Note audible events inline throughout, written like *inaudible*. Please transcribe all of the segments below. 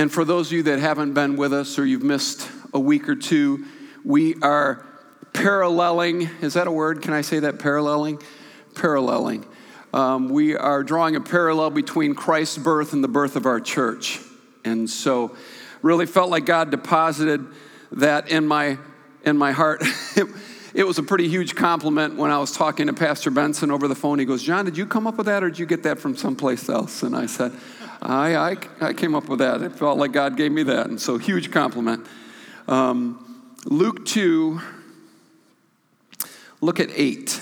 And for those of you that haven't been with us or you've missed a week or two, we are paralleling. Is that a word? Can I say that? Paralleling? Paralleling. Um, we are drawing a parallel between Christ's birth and the birth of our church. And so, really felt like God deposited that in my, in my heart. *laughs* it was a pretty huge compliment when I was talking to Pastor Benson over the phone. He goes, John, did you come up with that or did you get that from someplace else? And I said, I, I, I came up with that. It felt like God gave me that. And so, huge compliment. Um, Luke 2, look at 8.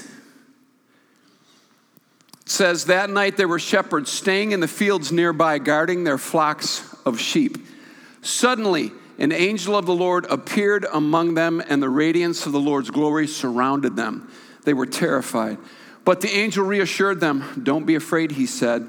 It says, That night there were shepherds staying in the fields nearby, guarding their flocks of sheep. Suddenly, an angel of the Lord appeared among them, and the radiance of the Lord's glory surrounded them. They were terrified. But the angel reassured them. Don't be afraid, he said.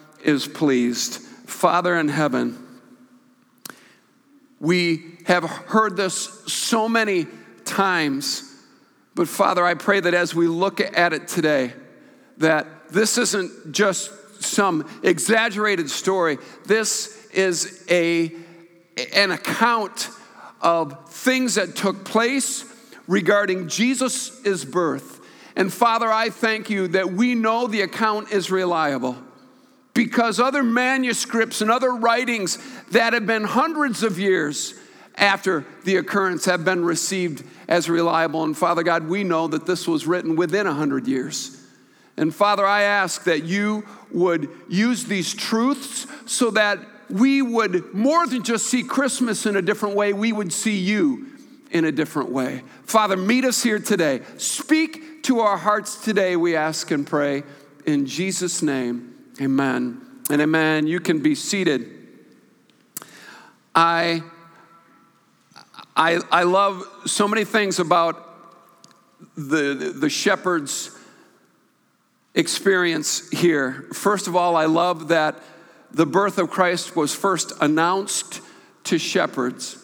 is pleased. Father in heaven, we have heard this so many times, but Father, I pray that as we look at it today, that this isn't just some exaggerated story. This is a, an account of things that took place regarding Jesus' birth. And Father, I thank you that we know the account is reliable because other manuscripts and other writings that have been hundreds of years after the occurrence have been received as reliable. And Father God, we know that this was written within a hundred years. And Father, I ask that you would use these truths so that we would more than just see Christmas in a different way, we would see you in a different way. Father, meet us here today. Speak to our hearts today, we ask and pray. In Jesus' name, amen and amen. You can be seated. I, I, I love so many things about the, the shepherds' experience here. First of all, I love that the birth of Christ was first announced to shepherds.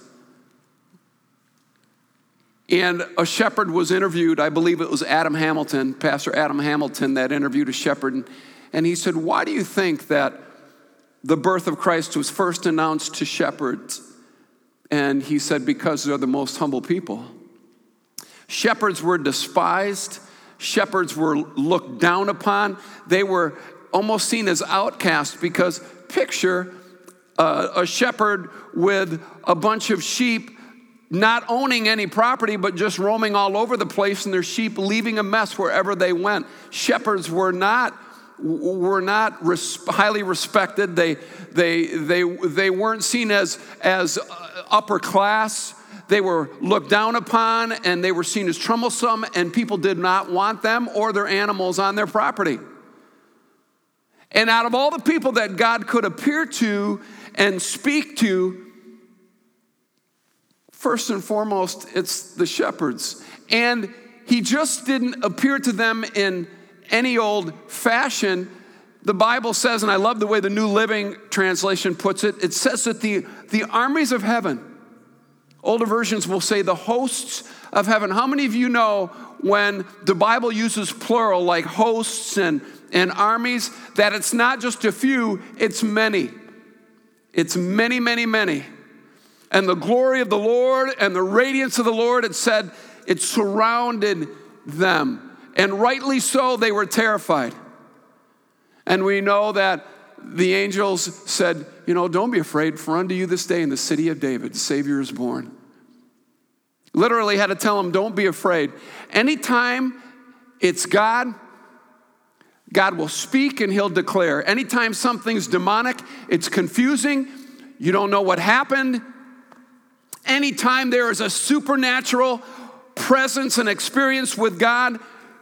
And a shepherd was interviewed, I believe it was Adam Hamilton, Pastor Adam Hamilton, that interviewed a shepherd. And he said, Why do you think that the birth of Christ was first announced to shepherds? And he said, Because they're the most humble people. Shepherds were despised, shepherds were looked down upon, they were almost seen as outcasts because picture uh, a shepherd with a bunch of sheep not owning any property but just roaming all over the place and their sheep leaving a mess wherever they went shepherds were not were not res- highly respected. They they they they weren't seen as as uh, upper class. They were looked down upon and they were seen as troublesome and people did not want them or their animals on their property. And out of all the people that God could appear to and speak to, first and foremost, it's the shepherds. And he just didn't appear to them in any old fashion. The Bible says, and I love the way the New Living Translation puts it, it says that the, the armies of heaven, older versions will say the hosts of heaven. How many of you know when the Bible uses plural like hosts and and armies that it's not just a few, it's many. It's many, many, many. And the glory of the Lord and the radiance of the Lord, it said, it surrounded them. And rightly so, they were terrified. And we know that the angels said, You know, don't be afraid, for unto you this day in the city of David, the Savior is born. Literally had to tell them, Don't be afraid. Anytime it's God, God will speak and he'll declare. Anytime something's demonic, it's confusing, you don't know what happened. Anytime there is a supernatural presence and experience with God,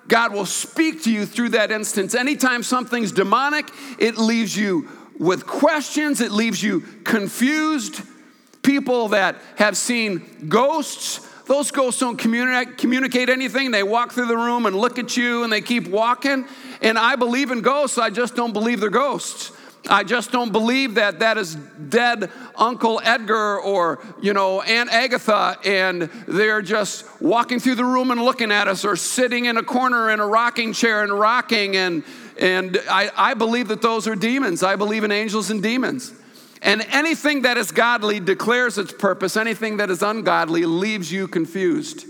God will speak to you through that instance. Anytime something's demonic, it leaves you with questions, it leaves you confused. People that have seen ghosts, those ghosts don't communicate, communicate anything. They walk through the room and look at you and they keep walking. And I believe in ghosts, I just don't believe they're ghosts. I just don't believe that that is dead Uncle Edgar or, you know, Aunt Agatha, and they're just walking through the room and looking at us or sitting in a corner in a rocking chair and rocking. And, and I, I believe that those are demons. I believe in angels and demons. And anything that is godly declares its purpose, anything that is ungodly leaves you confused.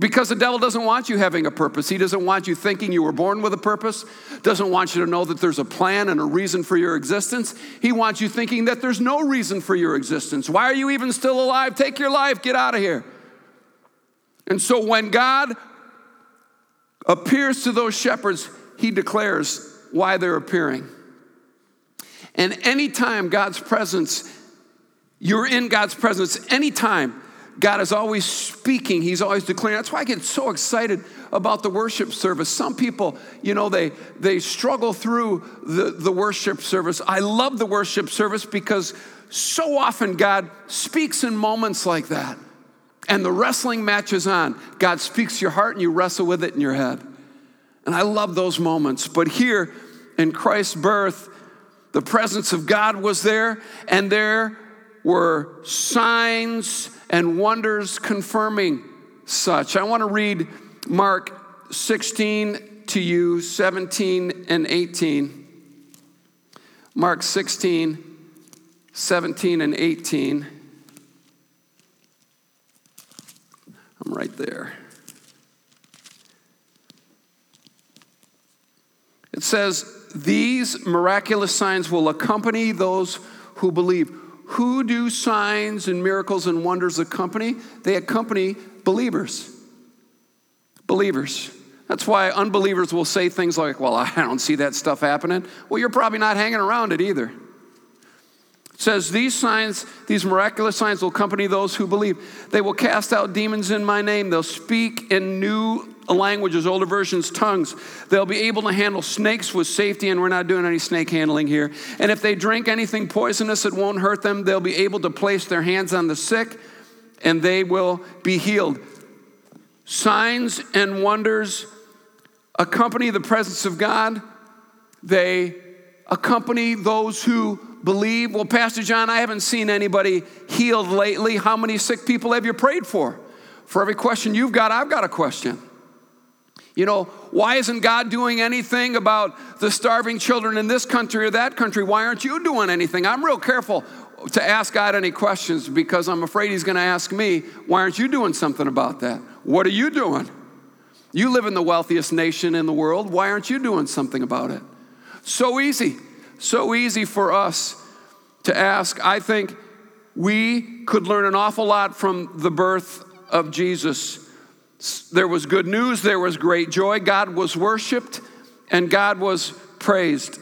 Because the devil doesn't want you having a purpose. He doesn't want you thinking you were born with a purpose, doesn't want you to know that there's a plan and a reason for your existence. He wants you thinking that there's no reason for your existence. Why are you even still alive? Take your life, get out of here. And so when God appears to those shepherds, he declares why they're appearing. And anytime God's presence, you're in God's presence, anytime God is always speaking, He's always declaring. That's why I get so excited about the worship service. Some people, you know, they, they struggle through the, the worship service. I love the worship service because so often God speaks in moments like that. And the wrestling match is on. God speaks your heart and you wrestle with it in your head. And I love those moments. But here in Christ's birth, the presence of God was there, and there were signs and wonders confirming such. I want to read Mark 16 to you, 17 and 18. Mark 16, 17 and 18. I'm right there. It says, These miraculous signs will accompany those who believe. Who do signs and miracles and wonders accompany? They accompany believers. Believers. That's why unbelievers will say things like, Well, I don't see that stuff happening. Well, you're probably not hanging around it either. Says, These signs, these miraculous signs will accompany those who believe. They will cast out demons in my name. They'll speak in new languages, older versions, tongues. They'll be able to handle snakes with safety, and we're not doing any snake handling here. And if they drink anything poisonous, it won't hurt them. They'll be able to place their hands on the sick, and they will be healed. Signs and wonders accompany the presence of God. They accompany those who believe. Well, Pastor John, I haven't seen anybody healed lately. How many sick people have you prayed for? For every question you've got, I've got a question. You know, why isn't God doing anything about the starving children in this country or that country? Why aren't you doing anything? I'm real careful to ask God any questions because I'm afraid He's going to ask me, why aren't you doing something about that? What are you doing? You live in the wealthiest nation in the world. Why aren't you doing something about it? So easy, so easy for us to ask. I think we could learn an awful lot from the birth of Jesus there was good news, there was great joy. God was worshiped and God was praised.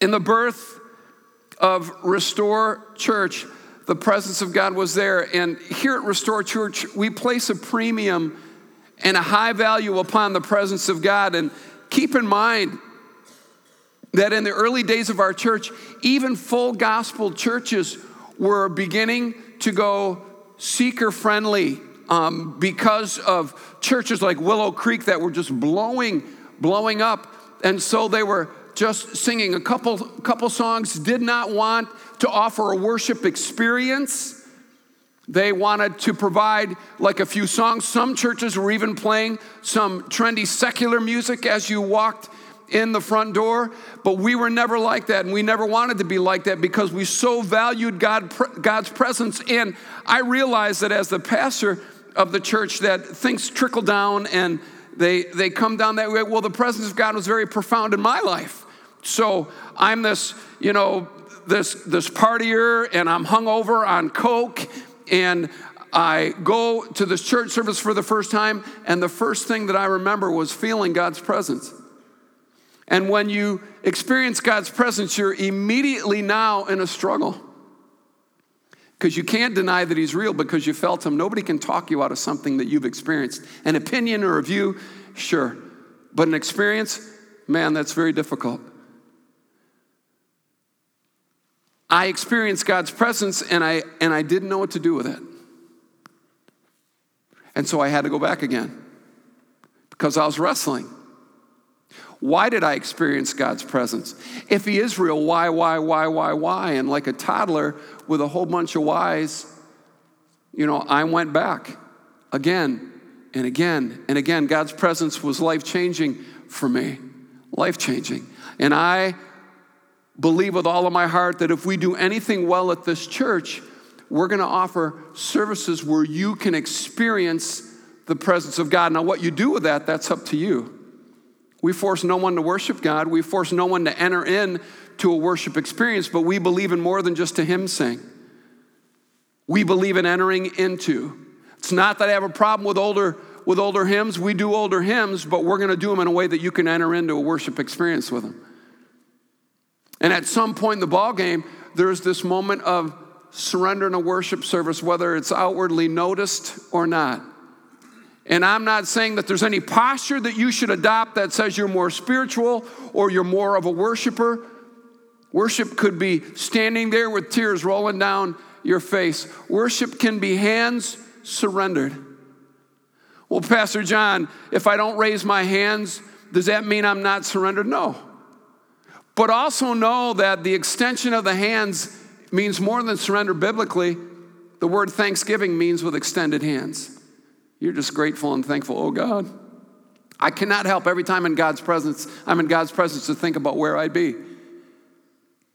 In the birth of Restore Church, the presence of God was there. And here at Restore Church, we place a premium and a high value upon the presence of God. And keep in mind that in the early days of our church, even full gospel churches were beginning to go seeker friendly um, because of churches like Willow Creek that were just blowing, blowing up. And so they were just singing a couple, couple songs, did not want to offer a worship experience. They wanted to provide like a few songs. Some churches were even playing some trendy secular music as you walked in the front door, but we were never like that, and we never wanted to be like that because we so valued God, God's presence. And I realized that as the pastor, of the church that things trickle down and they, they come down that way. Well, the presence of God was very profound in my life. So I'm this, you know, this, this partier and I'm hung over on Coke and I go to this church service for the first time, and the first thing that I remember was feeling God's presence. And when you experience God's presence, you're immediately now in a struggle because you can't deny that he's real because you felt him. Nobody can talk you out of something that you've experienced. An opinion or a view, sure. But an experience, man, that's very difficult. I experienced God's presence and I, and I didn't know what to do with it. And so I had to go back again because I was wrestling. Why did I experience God's presence? If He is real, why, why, why, why, why? And like a toddler with a whole bunch of whys, you know, I went back again and again and again. God's presence was life changing for me, life changing. And I believe with all of my heart that if we do anything well at this church, we're going to offer services where you can experience the presence of God. Now, what you do with that, that's up to you. We force no one to worship God. We force no one to enter in to a worship experience, but we believe in more than just a hymn sing. We believe in entering into. It's not that I have a problem with older with older hymns. We do older hymns, but we're going to do them in a way that you can enter into a worship experience with them. And at some point in the ball game, there's this moment of surrender in a worship service, whether it's outwardly noticed or not. And I'm not saying that there's any posture that you should adopt that says you're more spiritual or you're more of a worshiper. Worship could be standing there with tears rolling down your face. Worship can be hands surrendered. Well, Pastor John, if I don't raise my hands, does that mean I'm not surrendered? No. But also know that the extension of the hands means more than surrender biblically. The word thanksgiving means with extended hands. You're just grateful and thankful, oh God. I cannot help every time in God's presence, I'm in God's presence to think about where I'd be.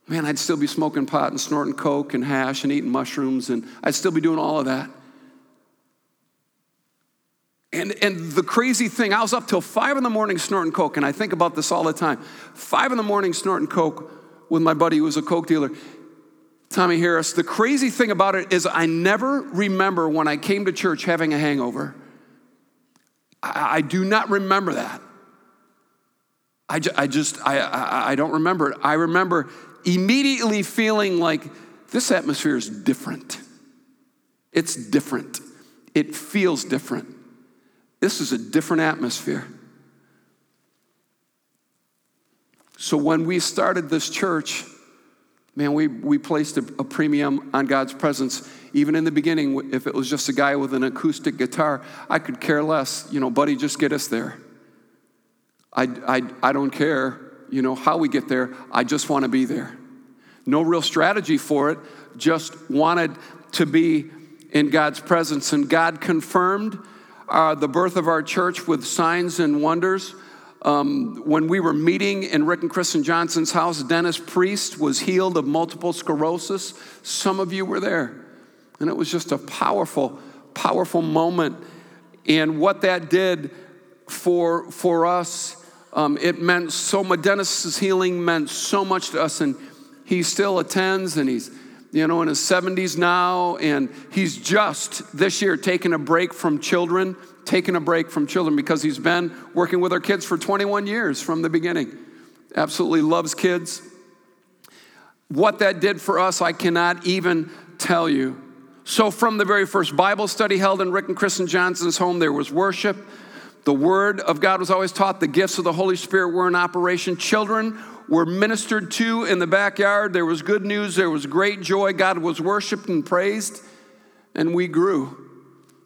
Man, I'd still be smoking pot and snorting coke and hash and eating mushrooms, and I'd still be doing all of that. And, and the crazy thing, I was up till five in the morning snorting coke, and I think about this all the time. Five in the morning snorting coke with my buddy who was a coke dealer, Tommy Harris. The crazy thing about it is, I never remember when I came to church having a hangover. I, I do not remember that. I, ju- I just, I, I, I don't remember it. I remember immediately feeling like this atmosphere is different. It's different. It feels different. This is a different atmosphere. So when we started this church, man, we, we placed a, a, premium on God's presence. Even in the beginning, if it was just a guy with an acoustic guitar, I could care less. You know, buddy, just get us there. I, I, I don't care, you know, how we get there. I just want to be there. No real strategy for it, just wanted to be in God's presence. And God confirmed uh, the birth of our church with signs and wonders. Um, when we were meeting in Rick and Kristen Johnson's house, Dennis Priest was healed of multiple sclerosis. Some of you were there. And it was just a powerful, powerful moment. And what that did for, for us, um, it meant so much. Dennis's healing meant so much to us. And he still attends and he's you know, in his 70s now, and he's just this year taken a break from children, taken a break from children because he's been working with our kids for 21 years from the beginning. Absolutely loves kids. What that did for us, I cannot even tell you. So, from the very first Bible study held in Rick and Kristen Johnson's home, there was worship. The Word of God was always taught. The gifts of the Holy Spirit were in operation. Children were ministered to in the backyard. There was good news, there was great joy. God was worshiped and praised, and we grew.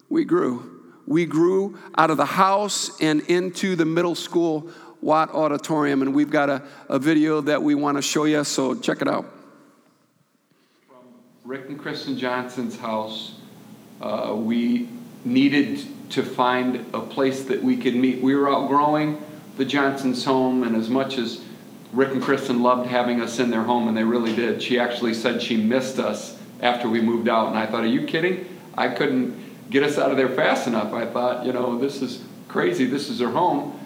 We grew. We grew out of the house and into the middle school Watt Auditorium, and we've got a, a video that we want to show you, so check it out. From Rick and Kristen Johnson's house, uh, we needed to find a place that we could meet. We were outgrowing the Johnsons' home, and as much as Rick and Kristen loved having us in their home, and they really did. She actually said she missed us after we moved out, and I thought, are you kidding? I couldn't get us out of there fast enough. I thought, you know, this is crazy. This is her home.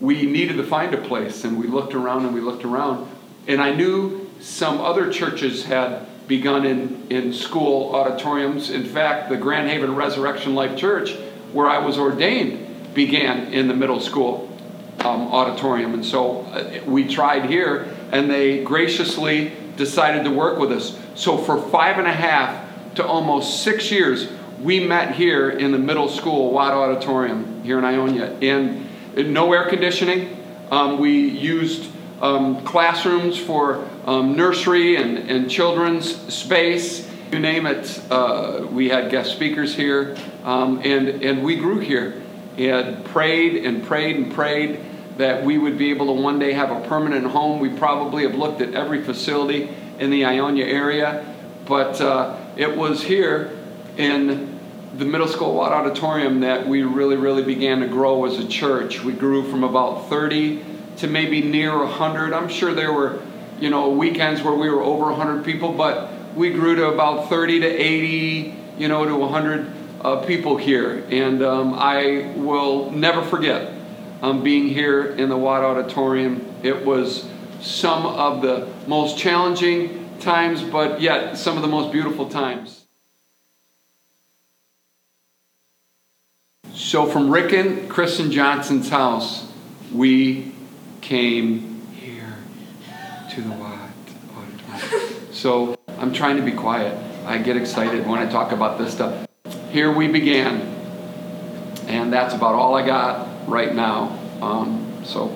We needed to find a place, and we looked around and we looked around, and I knew some other churches had begun in, in school auditoriums. In fact, the Grand Haven Resurrection Life Church, where I was ordained, began in the middle school um, auditorium. And so uh, we tried here, and they graciously decided to work with us. So for five and a half to almost six years, we met here in the middle school Watt Auditorium here in Ionia. And no air conditioning. Um, we used um, classrooms for um, nursery and, and children's space. You name it, uh, we had guest speakers here, um, and, and we grew here and prayed and prayed and prayed that we would be able to one day have a permanent home. We probably have looked at every facility in the Ionia area, but uh, it was here in the middle school Watt Auditorium that we really, really began to grow as a church. We grew from about 30 to maybe near 100. I'm sure there were, you know, weekends where we were over 100 people, but we grew to about 30 to 80, you know, to 100 uh, people here. And um, I will never forget um, being here in the Watt Auditorium. It was some of the most challenging times, but yet some of the most beautiful times. So, from Rick and Kristen Johnson's house, we came here to the Watt Auditorium. So, I'm trying to be quiet. I get excited when I talk about this stuff. Here we began, and that's about all I got right now. Um, so.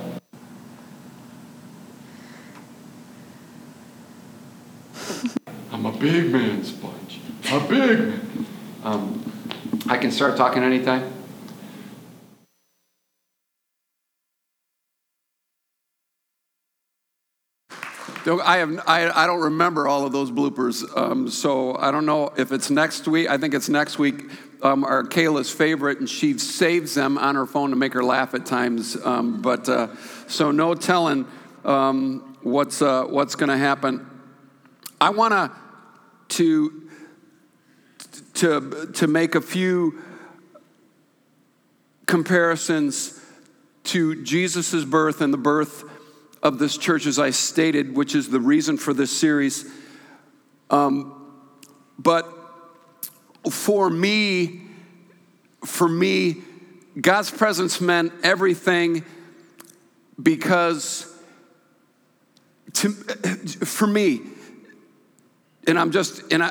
I'm a big man, Sponge. A big man. Um, I can start talking anytime. I have I, I don't remember all of those bloopers, um, so I don't know if it's next week. I think it's next week. Um, are Kayla's favorite, and she saves them on her phone to make her laugh at times. Um, but uh, so no telling um, what's uh, what's going to happen. I want to to to make a few comparisons to Jesus' birth and the birth of this church, as I stated, which is the reason for this series. Um, but for me, for me, God's presence meant everything because to, for me, and I'm just, and I,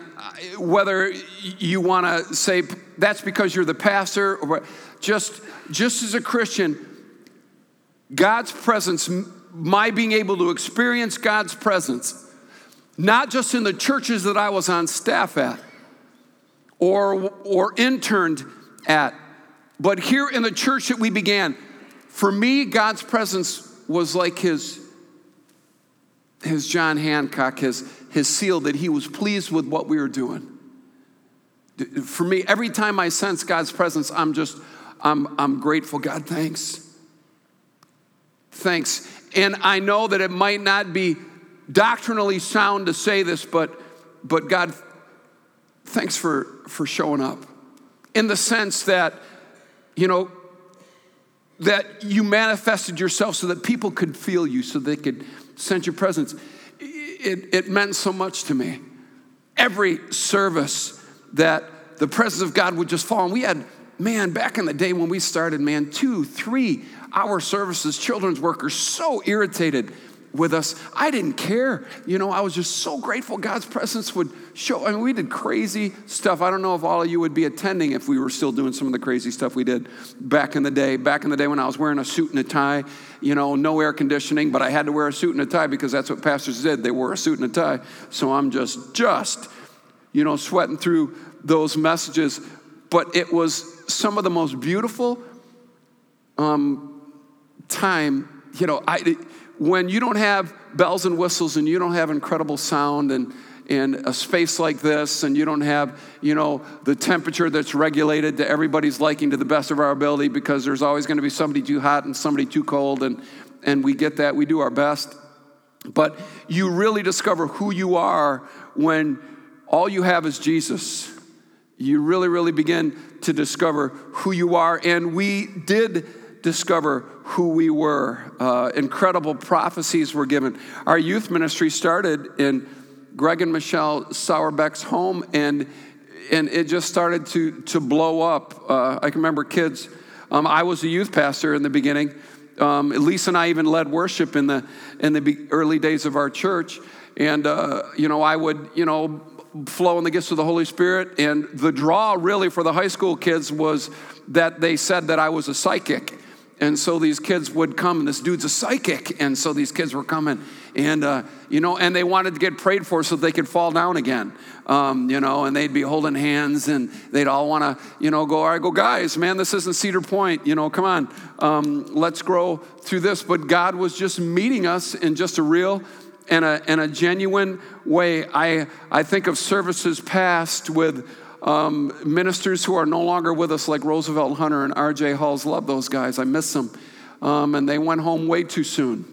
whether you want to say that's because you're the pastor or just, just as a Christian, God's presence my being able to experience God's presence, not just in the churches that I was on staff at or, or interned at, but here in the church that we began. For me, God's presence was like his, his John Hancock, his, his seal that he was pleased with what we were doing. For me, every time I sense God's presence, I'm just, I'm, I'm grateful. God, thanks. Thanks. And I know that it might not be doctrinally sound to say this, but, but God, thanks for, for showing up. In the sense that, you know, that you manifested yourself so that people could feel you, so they could sense your presence. It, it meant so much to me. Every service that the presence of God would just fall. And we had, man, back in the day when we started, man, two, three our services, children's workers, so irritated with us. I didn't care. You know, I was just so grateful God's presence would show. I mean, we did crazy stuff. I don't know if all of you would be attending if we were still doing some of the crazy stuff we did back in the day. Back in the day when I was wearing a suit and a tie, you know, no air conditioning, but I had to wear a suit and a tie because that's what pastors did. They wore a suit and a tie. So I'm just, just, you know, sweating through those messages. But it was some of the most beautiful, um, time, you know, I, when you don't have bells and whistles and you don't have incredible sound and, and a space like this and you don't have you know the temperature that's regulated to everybody's liking to the best of our ability because there's always going to be somebody too hot and somebody too cold and and we get that we do our best. But you really discover who you are when all you have is jesus. You really really begin to discover who you are and we did discover who we were. Uh, incredible prophecies were given. Our youth ministry started in Greg and Michelle Sauerbeck's home, and, and it just started to, to blow up. Uh, I can remember kids. Um, I was a youth pastor in the beginning. Um, Lisa and I even led worship in the, in the early days of our church. And, uh, you know, I would, you know, flow in the gifts of the Holy Spirit. And the draw really for the high school kids was that they said that I was a psychic And so these kids would come, and this dude's a psychic. And so these kids were coming, and, uh, you know, and they wanted to get prayed for so they could fall down again, um, you know, and they'd be holding hands, and they'd all want to, you know, go, right, go, guys, man, this isn't Cedar Point, you know, come on, um, let's grow through this. But God was just meeting us in just a real and a, and a genuine way. I, I think of services past with um, ministers who are no longer with us, like Roosevelt Hunter and R.J. Halls. Love those guys. I miss them. Um, and they went home way too soon.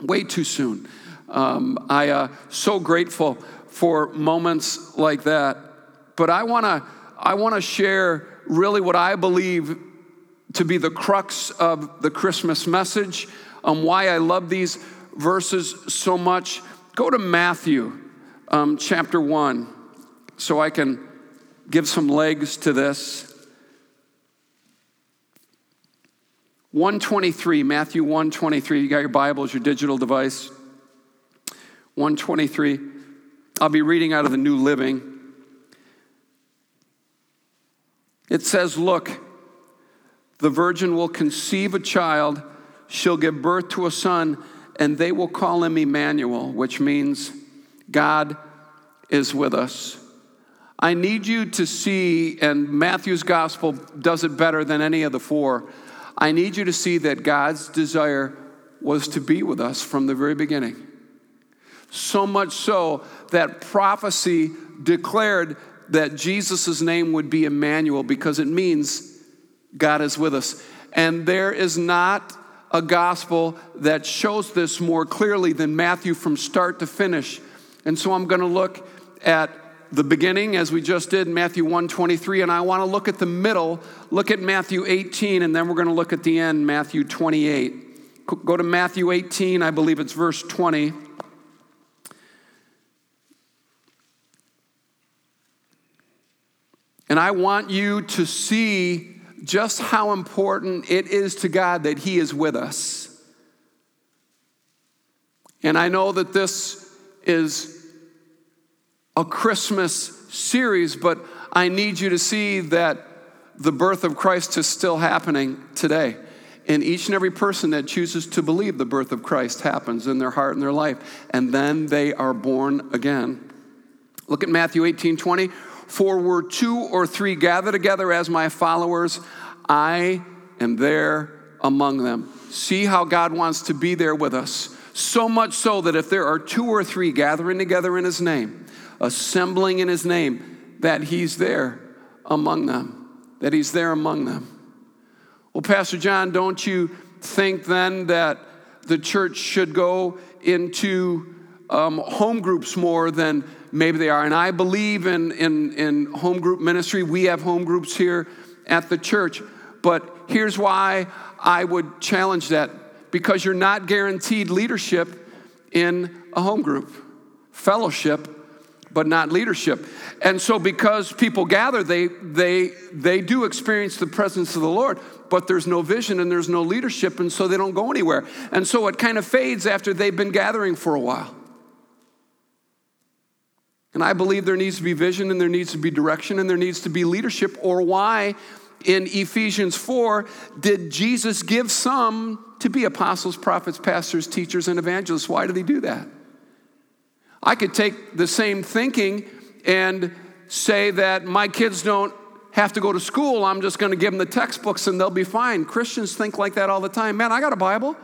Way too soon. Um, I uh, so grateful for moments like that. But I want to I want to share really what I believe to be the crux of the Christmas message, on why I love these verses so much. Go to Matthew um, chapter 1 so I can give some legs to this. 123, Matthew 123. You got your Bibles, your digital device. 123. I'll be reading out of the New Living. It says, Look, the virgin will conceive a child, she'll give birth to a son, and they will call him Emmanuel, which means God is with us. I need you to see, and Matthew's gospel does it better than any of the four. I need you to see that God's desire was to be with us from the very beginning. So much so that prophecy declared that Jesus' name would be Emmanuel because it means God is with us. And there is not a gospel that shows this more clearly than Matthew from start to finish. And so I'm going to look at the beginning as we just did in Matthew 123 and I want to look at the middle, look at Matthew 18 and then we're going to look at the end Matthew 28. Go to Matthew 18, I believe it's verse 20. And I want you to see just how important it is to God that He is with us. And I know that this is a Christmas series, but I need you to see that the birth of Christ is still happening today. And each and every person that chooses to believe the birth of Christ happens in their heart and their life, and then they are born again. Look at Matthew 18 20. For were two or three gathered together as my followers, I am there among them. See how God wants to be there with us. So much so that if there are two or three gathering together in his name, assembling in his name, that he's there among them, that he's there among them. Well, Pastor John, don't you think then that the church should go into um, home groups more than maybe they are? And I believe in, in, in home group ministry. We have home groups here at the church. But here's why I would challenge that because you're not guaranteed leadership in a home group. Fellowship but not leadership. And so because people gather, they they they do experience the presence of the Lord, but there's no vision and there's no leadership, and so they don't go anywhere. And so it kind of fades after they've been gathering for a while. And I believe there needs to be vision and there needs to be direction and there needs to be leadership, or why in Ephesians 4 did Jesus give some to be apostles, prophets, pastors, teachers, and evangelists? Why did he do that? I could take the same thinking and say that my kids don't have to go to school. I'm just going to give them the textbooks and they'll be fine. Christians think like that all the time. Man, I got a Bible.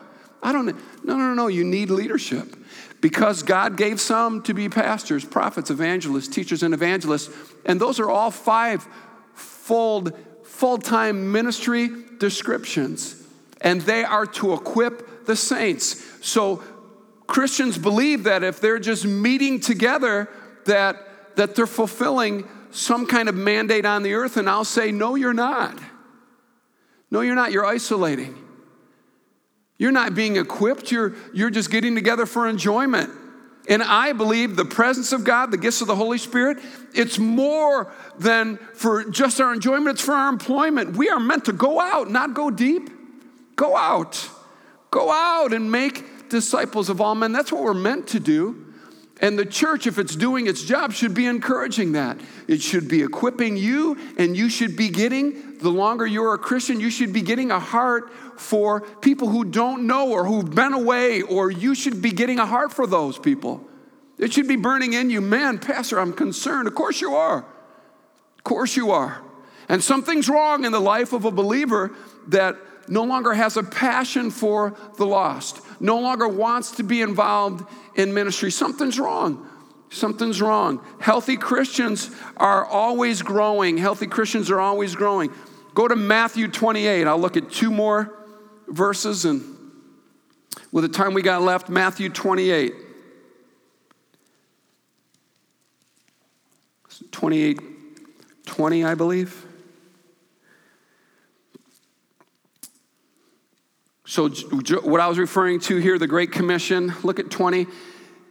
I don't. No, no, no. You need leadership because God gave some to be pastors, prophets, evangelists, teachers, and evangelists, and those are all five fold full-time ministry descriptions, and they are to equip the saints. So Christians believe that if they're just meeting together, that, that they're fulfilling some kind of mandate on the earth, and I'll say, no, you're not. No, you're not. You're isolating. You're not being equipped, you're, you're just getting together for enjoyment. And I believe the presence of God, the gifts of the Holy Spirit, it's more than for just our enjoyment, it's for our employment. We are meant to go out, not go deep. Go out. Go out and make disciples of all men. That's what we're meant to do. And the church, if it's doing its job, should be encouraging that. It should be equipping you, and you should be getting, the longer you're a Christian, you should be getting a heart for people who don't know or who've been away, or you should be getting a heart for those people. It should be burning in you. Man, Pastor, I'm concerned. Of course you are. Of course you are. And something's wrong in the life of a believer that no longer has a passion for the lost, no longer wants to be involved in ministry. Something's wrong. Something's wrong. Healthy Christians are always growing. Healthy Christians are always growing. Go to Matthew 28. I'll look at two more verses and with the time we got left, Matthew 28. 28, 20, I believe. So, what I was referring to here, the Great Commission, look at 20.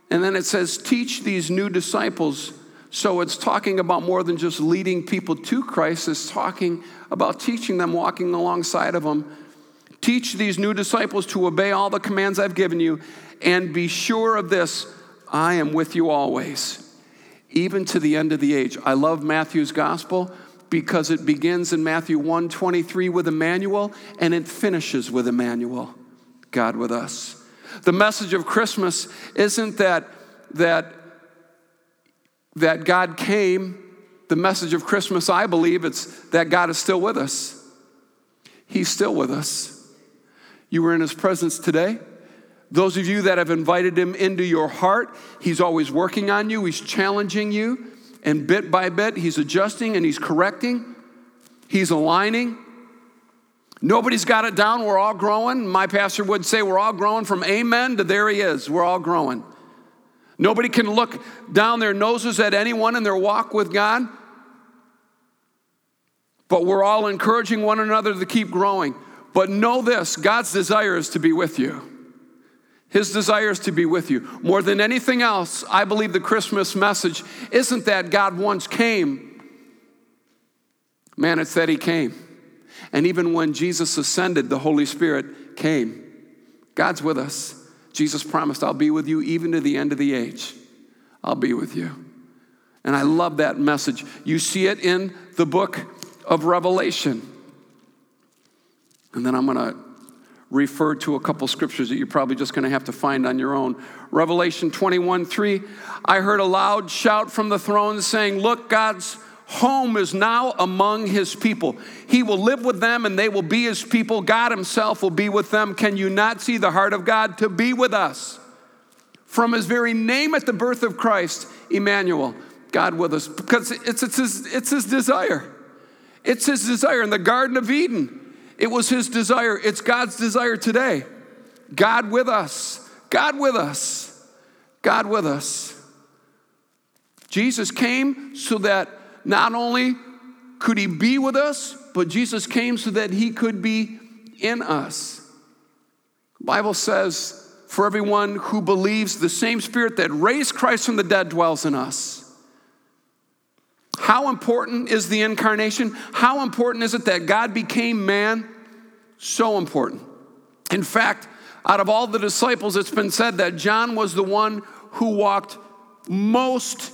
And then it says, teach these new disciples. So, it's talking about more than just leading people to Christ, it's talking about teaching them, walking alongside of them. Teach these new disciples to obey all the commands I've given you, and be sure of this I am with you always, even to the end of the age. I love Matthew's gospel because it begins in Matthew 1:23 with Emmanuel and it finishes with Emmanuel, God with us. The message of Christmas isn't that that that God came. The message of Christmas, I believe, it's that God is still with us. He's still with us. You were in his presence today. Those of you that have invited him into your heart, he's always working on you, he's challenging you. And bit by bit, he's adjusting and he's correcting, he's aligning. Nobody's got it down. We're all growing. My pastor would say we're all growing from amen to there he is. We're all growing. Nobody can look down their noses at anyone in their walk with God. But we're all encouraging one another to keep growing. But know this God's desire is to be with you. His desire is to be with you. More than anything else, I believe the Christmas message isn't that God once came. Man, it's that He came. And even when Jesus ascended, the Holy Spirit came. God's with us. Jesus promised, I'll be with you even to the end of the age. I'll be with you. And I love that message. You see it in the book of Revelation. And then I'm going to refer to a couple scriptures that you're probably just going to have to find on your own. Revelation 21 3, I heard a loud shout from the throne saying, Look, God's home is now among his people. He will live with them and they will be his people. God himself will be with them. Can you not see the heart of God to be with us? From his very name at the birth of Christ, Emmanuel, God with us, because it's, it's, his, it's his desire. It's his desire in the Garden of Eden. It was his desire. It's God's desire today. God with us. God with us. God with us. Jesus came so that not only could he be with us, but Jesus came so that he could be in us. The Bible says, for everyone who believes the same spirit that raised Christ from the dead dwells in us. How important is the incarnation? How important is it that God became man? So important. In fact, out of all the disciples, it's been said that John was the one who walked most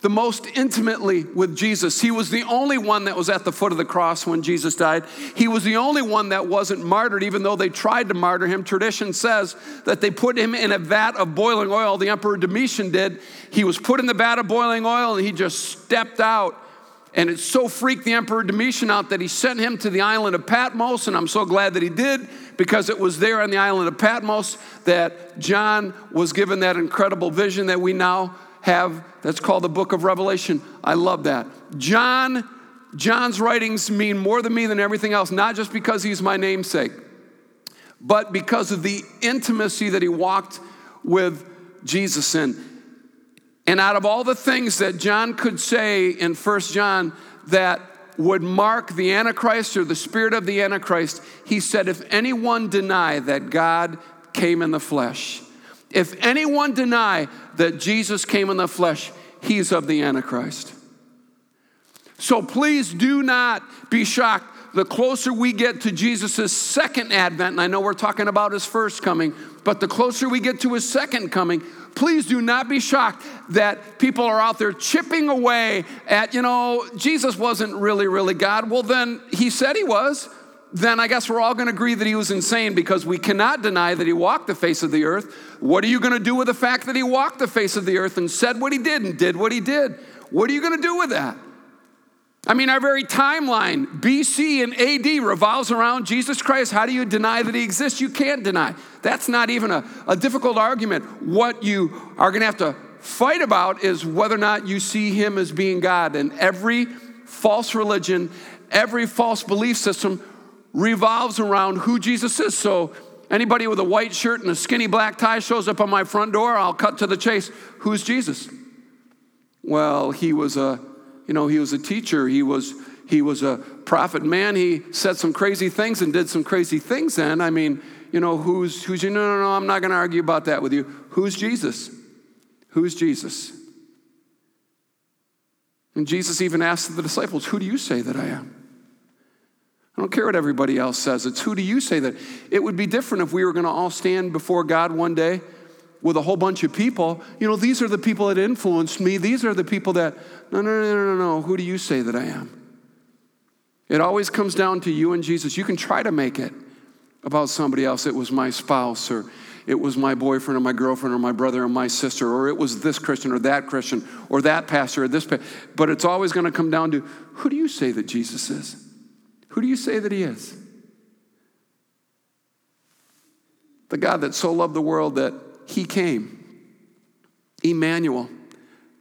the most intimately with Jesus. He was the only one that was at the foot of the cross when Jesus died. He was the only one that wasn't martyred, even though they tried to martyr him. Tradition says that they put him in a vat of boiling oil. The Emperor Domitian did. He was put in the vat of boiling oil and he just stepped out. And it so freaked the Emperor Domitian out that he sent him to the island of Patmos. And I'm so glad that he did because it was there on the island of Patmos that John was given that incredible vision that we now have that's called the book of Revelation. I love that. John, John's writings mean more to me than everything else, not just because he's my namesake, but because of the intimacy that he walked with Jesus in. And out of all the things that John could say in First John that would mark the Antichrist or the spirit of the Antichrist, he said, If anyone deny that God came in the flesh, if anyone deny that Jesus came in the flesh, he's of the Antichrist. So please do not be shocked. The closer we get to Jesus' second advent, and I know we're talking about his first coming, but the closer we get to his second coming, Please do not be shocked that people are out there chipping away at, you know, Jesus wasn't really, really God. Well, then he said he was. Then I guess we're all going to agree that he was insane because we cannot deny that he walked the face of the earth. What are you going to do with the fact that he walked the face of the earth and said what he did and did what he did? What are you going to do with that? I mean, our very timeline, BC and AD, revolves around Jesus Christ. How do you deny that he exists? You can't deny. That's not even a, a difficult argument. What you are going to have to fight about is whether or not you see him as being God. And every false religion, every false belief system revolves around who Jesus is. So, anybody with a white shirt and a skinny black tie shows up on my front door, I'll cut to the chase. Who's Jesus? Well, he was a you know, he was a teacher, he was, he was a prophet man, he said some crazy things and did some crazy things then. I mean, you know, who's, who's, you? no, no, no, I'm not going to argue about that with you. Who's Jesus? Who's Jesus? And Jesus even asked the disciples, Who do you say that I am? I don't care what everybody else says. It's who do you say that? It would be different if we were going to all stand before God one day with a whole bunch of people, you know, these are the people that influenced me. These are the people that, no, no, no, no, no. Who do you say that I am? It always comes down to you and Jesus. You can try to make it about somebody else. It was my spouse, or it was my boyfriend, or my girlfriend, or my brother, or my sister, or it was this Christian, or that Christian, or that pastor, or this pastor. But it's always going to come down to who do you say that Jesus is? Who do you say that he is? The God that so loved the world that he came. Emmanuel,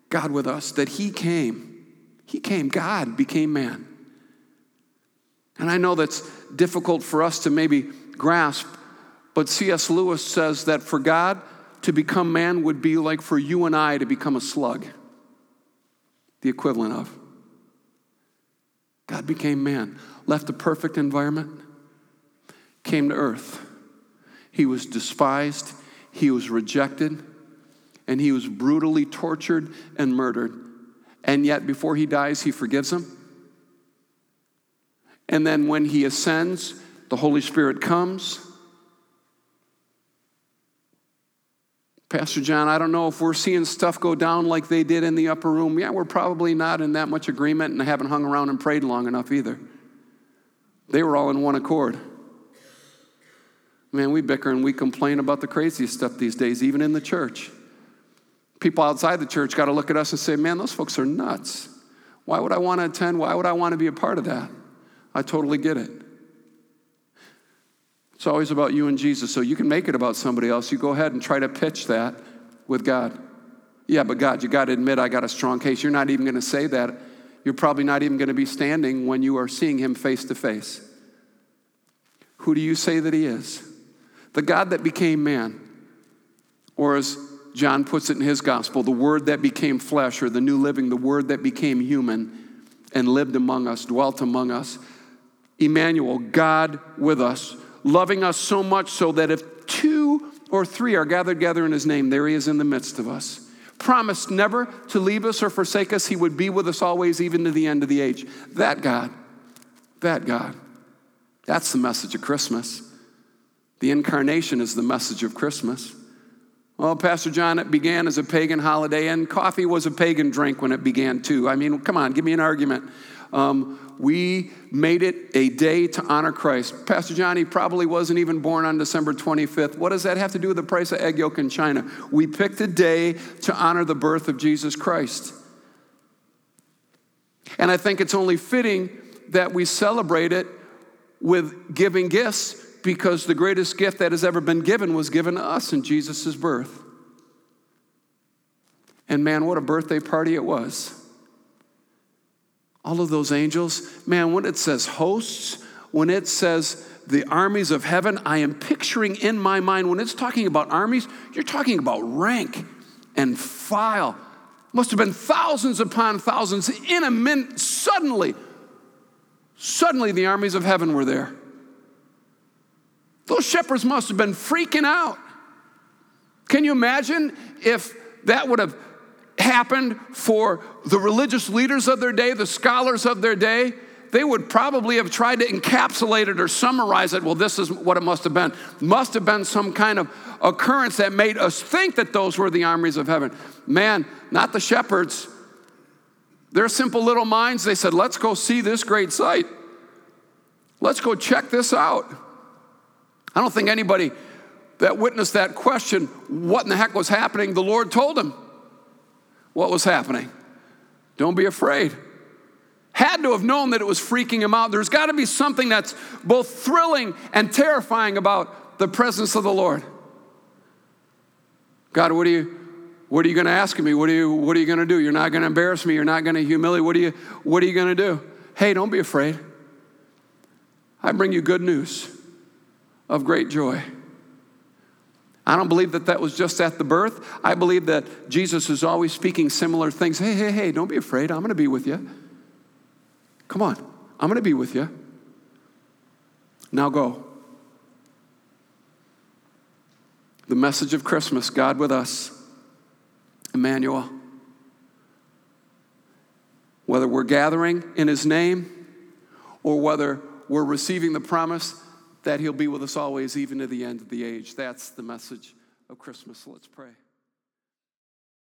God with us, that He came. He came, God became man. And I know that's difficult for us to maybe grasp, but C.S. Lewis says that for God to become man would be like for you and I to become a slug, the equivalent of. God became man, left a perfect environment, came to earth. He was despised, he was rejected and he was brutally tortured and murdered. And yet, before he dies, he forgives him. And then, when he ascends, the Holy Spirit comes. Pastor John, I don't know if we're seeing stuff go down like they did in the upper room. Yeah, we're probably not in that much agreement and haven't hung around and prayed long enough either. They were all in one accord. Man, we bicker and we complain about the craziest stuff these days, even in the church. People outside the church got to look at us and say, man, those folks are nuts. Why would I want to attend? Why would I want to be a part of that? I totally get it. It's always about you and Jesus, so you can make it about somebody else. You go ahead and try to pitch that with God. Yeah, but God, you got to admit I got a strong case. You're not even going to say that. You're probably not even going to be standing when you are seeing him face to face. Who do you say that he is? The God that became man, or as John puts it in his gospel, the Word that became flesh, or the New Living, the Word that became human and lived among us, dwelt among us. Emmanuel, God with us, loving us so much so that if two or three are gathered together in his name, there he is in the midst of us. Promised never to leave us or forsake us. He would be with us always, even to the end of the age. That God, that God. That's the message of Christmas. The incarnation is the message of Christmas. Well, Pastor John, it began as a pagan holiday, and coffee was a pagan drink when it began too. I mean, come on, give me an argument. Um, we made it a day to honor Christ. Pastor John, he probably wasn't even born on December 25th. What does that have to do with the price of egg yolk in China? We picked a day to honor the birth of Jesus Christ. And I think it's only fitting that we celebrate it with giving gifts because the greatest gift that has ever been given was given to us in Jesus' birth. And man, what a birthday party it was. All of those angels, man, when it says hosts, when it says the armies of heaven, I am picturing in my mind, when it's talking about armies, you're talking about rank and file. Must have been thousands upon thousands in a minute. Suddenly, suddenly the armies of heaven were there. Those shepherds must have been freaking out. Can you imagine if that would have happened for the religious leaders of their day, the scholars of their day? they would probably have tried to encapsulate it or summarize it. Well, this is what it must have been. Must have been some kind of occurrence that made us think that those were the armies of heaven. Man, not the shepherds. Their simple little minds, they said, let's go see this great sight. Let's go check this out. I don't think anybody that witnessed that question, what in the heck was happening, the Lord told him what was happening. Don't be afraid. Had to have known that it was freaking him out. There's got to be something that's both thrilling and terrifying about the presence of the Lord. God, what are you, what are you going to ask of me? What are you, what are you going to do? You're not going to embarrass me. You're not going to humiliate. What are you, what are you going to do? Hey, don't be afraid. I bring you good news of great joy. I don't believe that that was just at the birth. I believe that Jesus is always speaking similar things. Hey, hey, hey, don't be afraid. I'm going to be with you. Come on, I'm going to be with you. Now go. The message of Christmas God with us, Emmanuel. Whether we're gathering in His name or whether we're receiving the promise that He'll be with us always, even to the end of the age. That's the message of Christmas. Let's pray.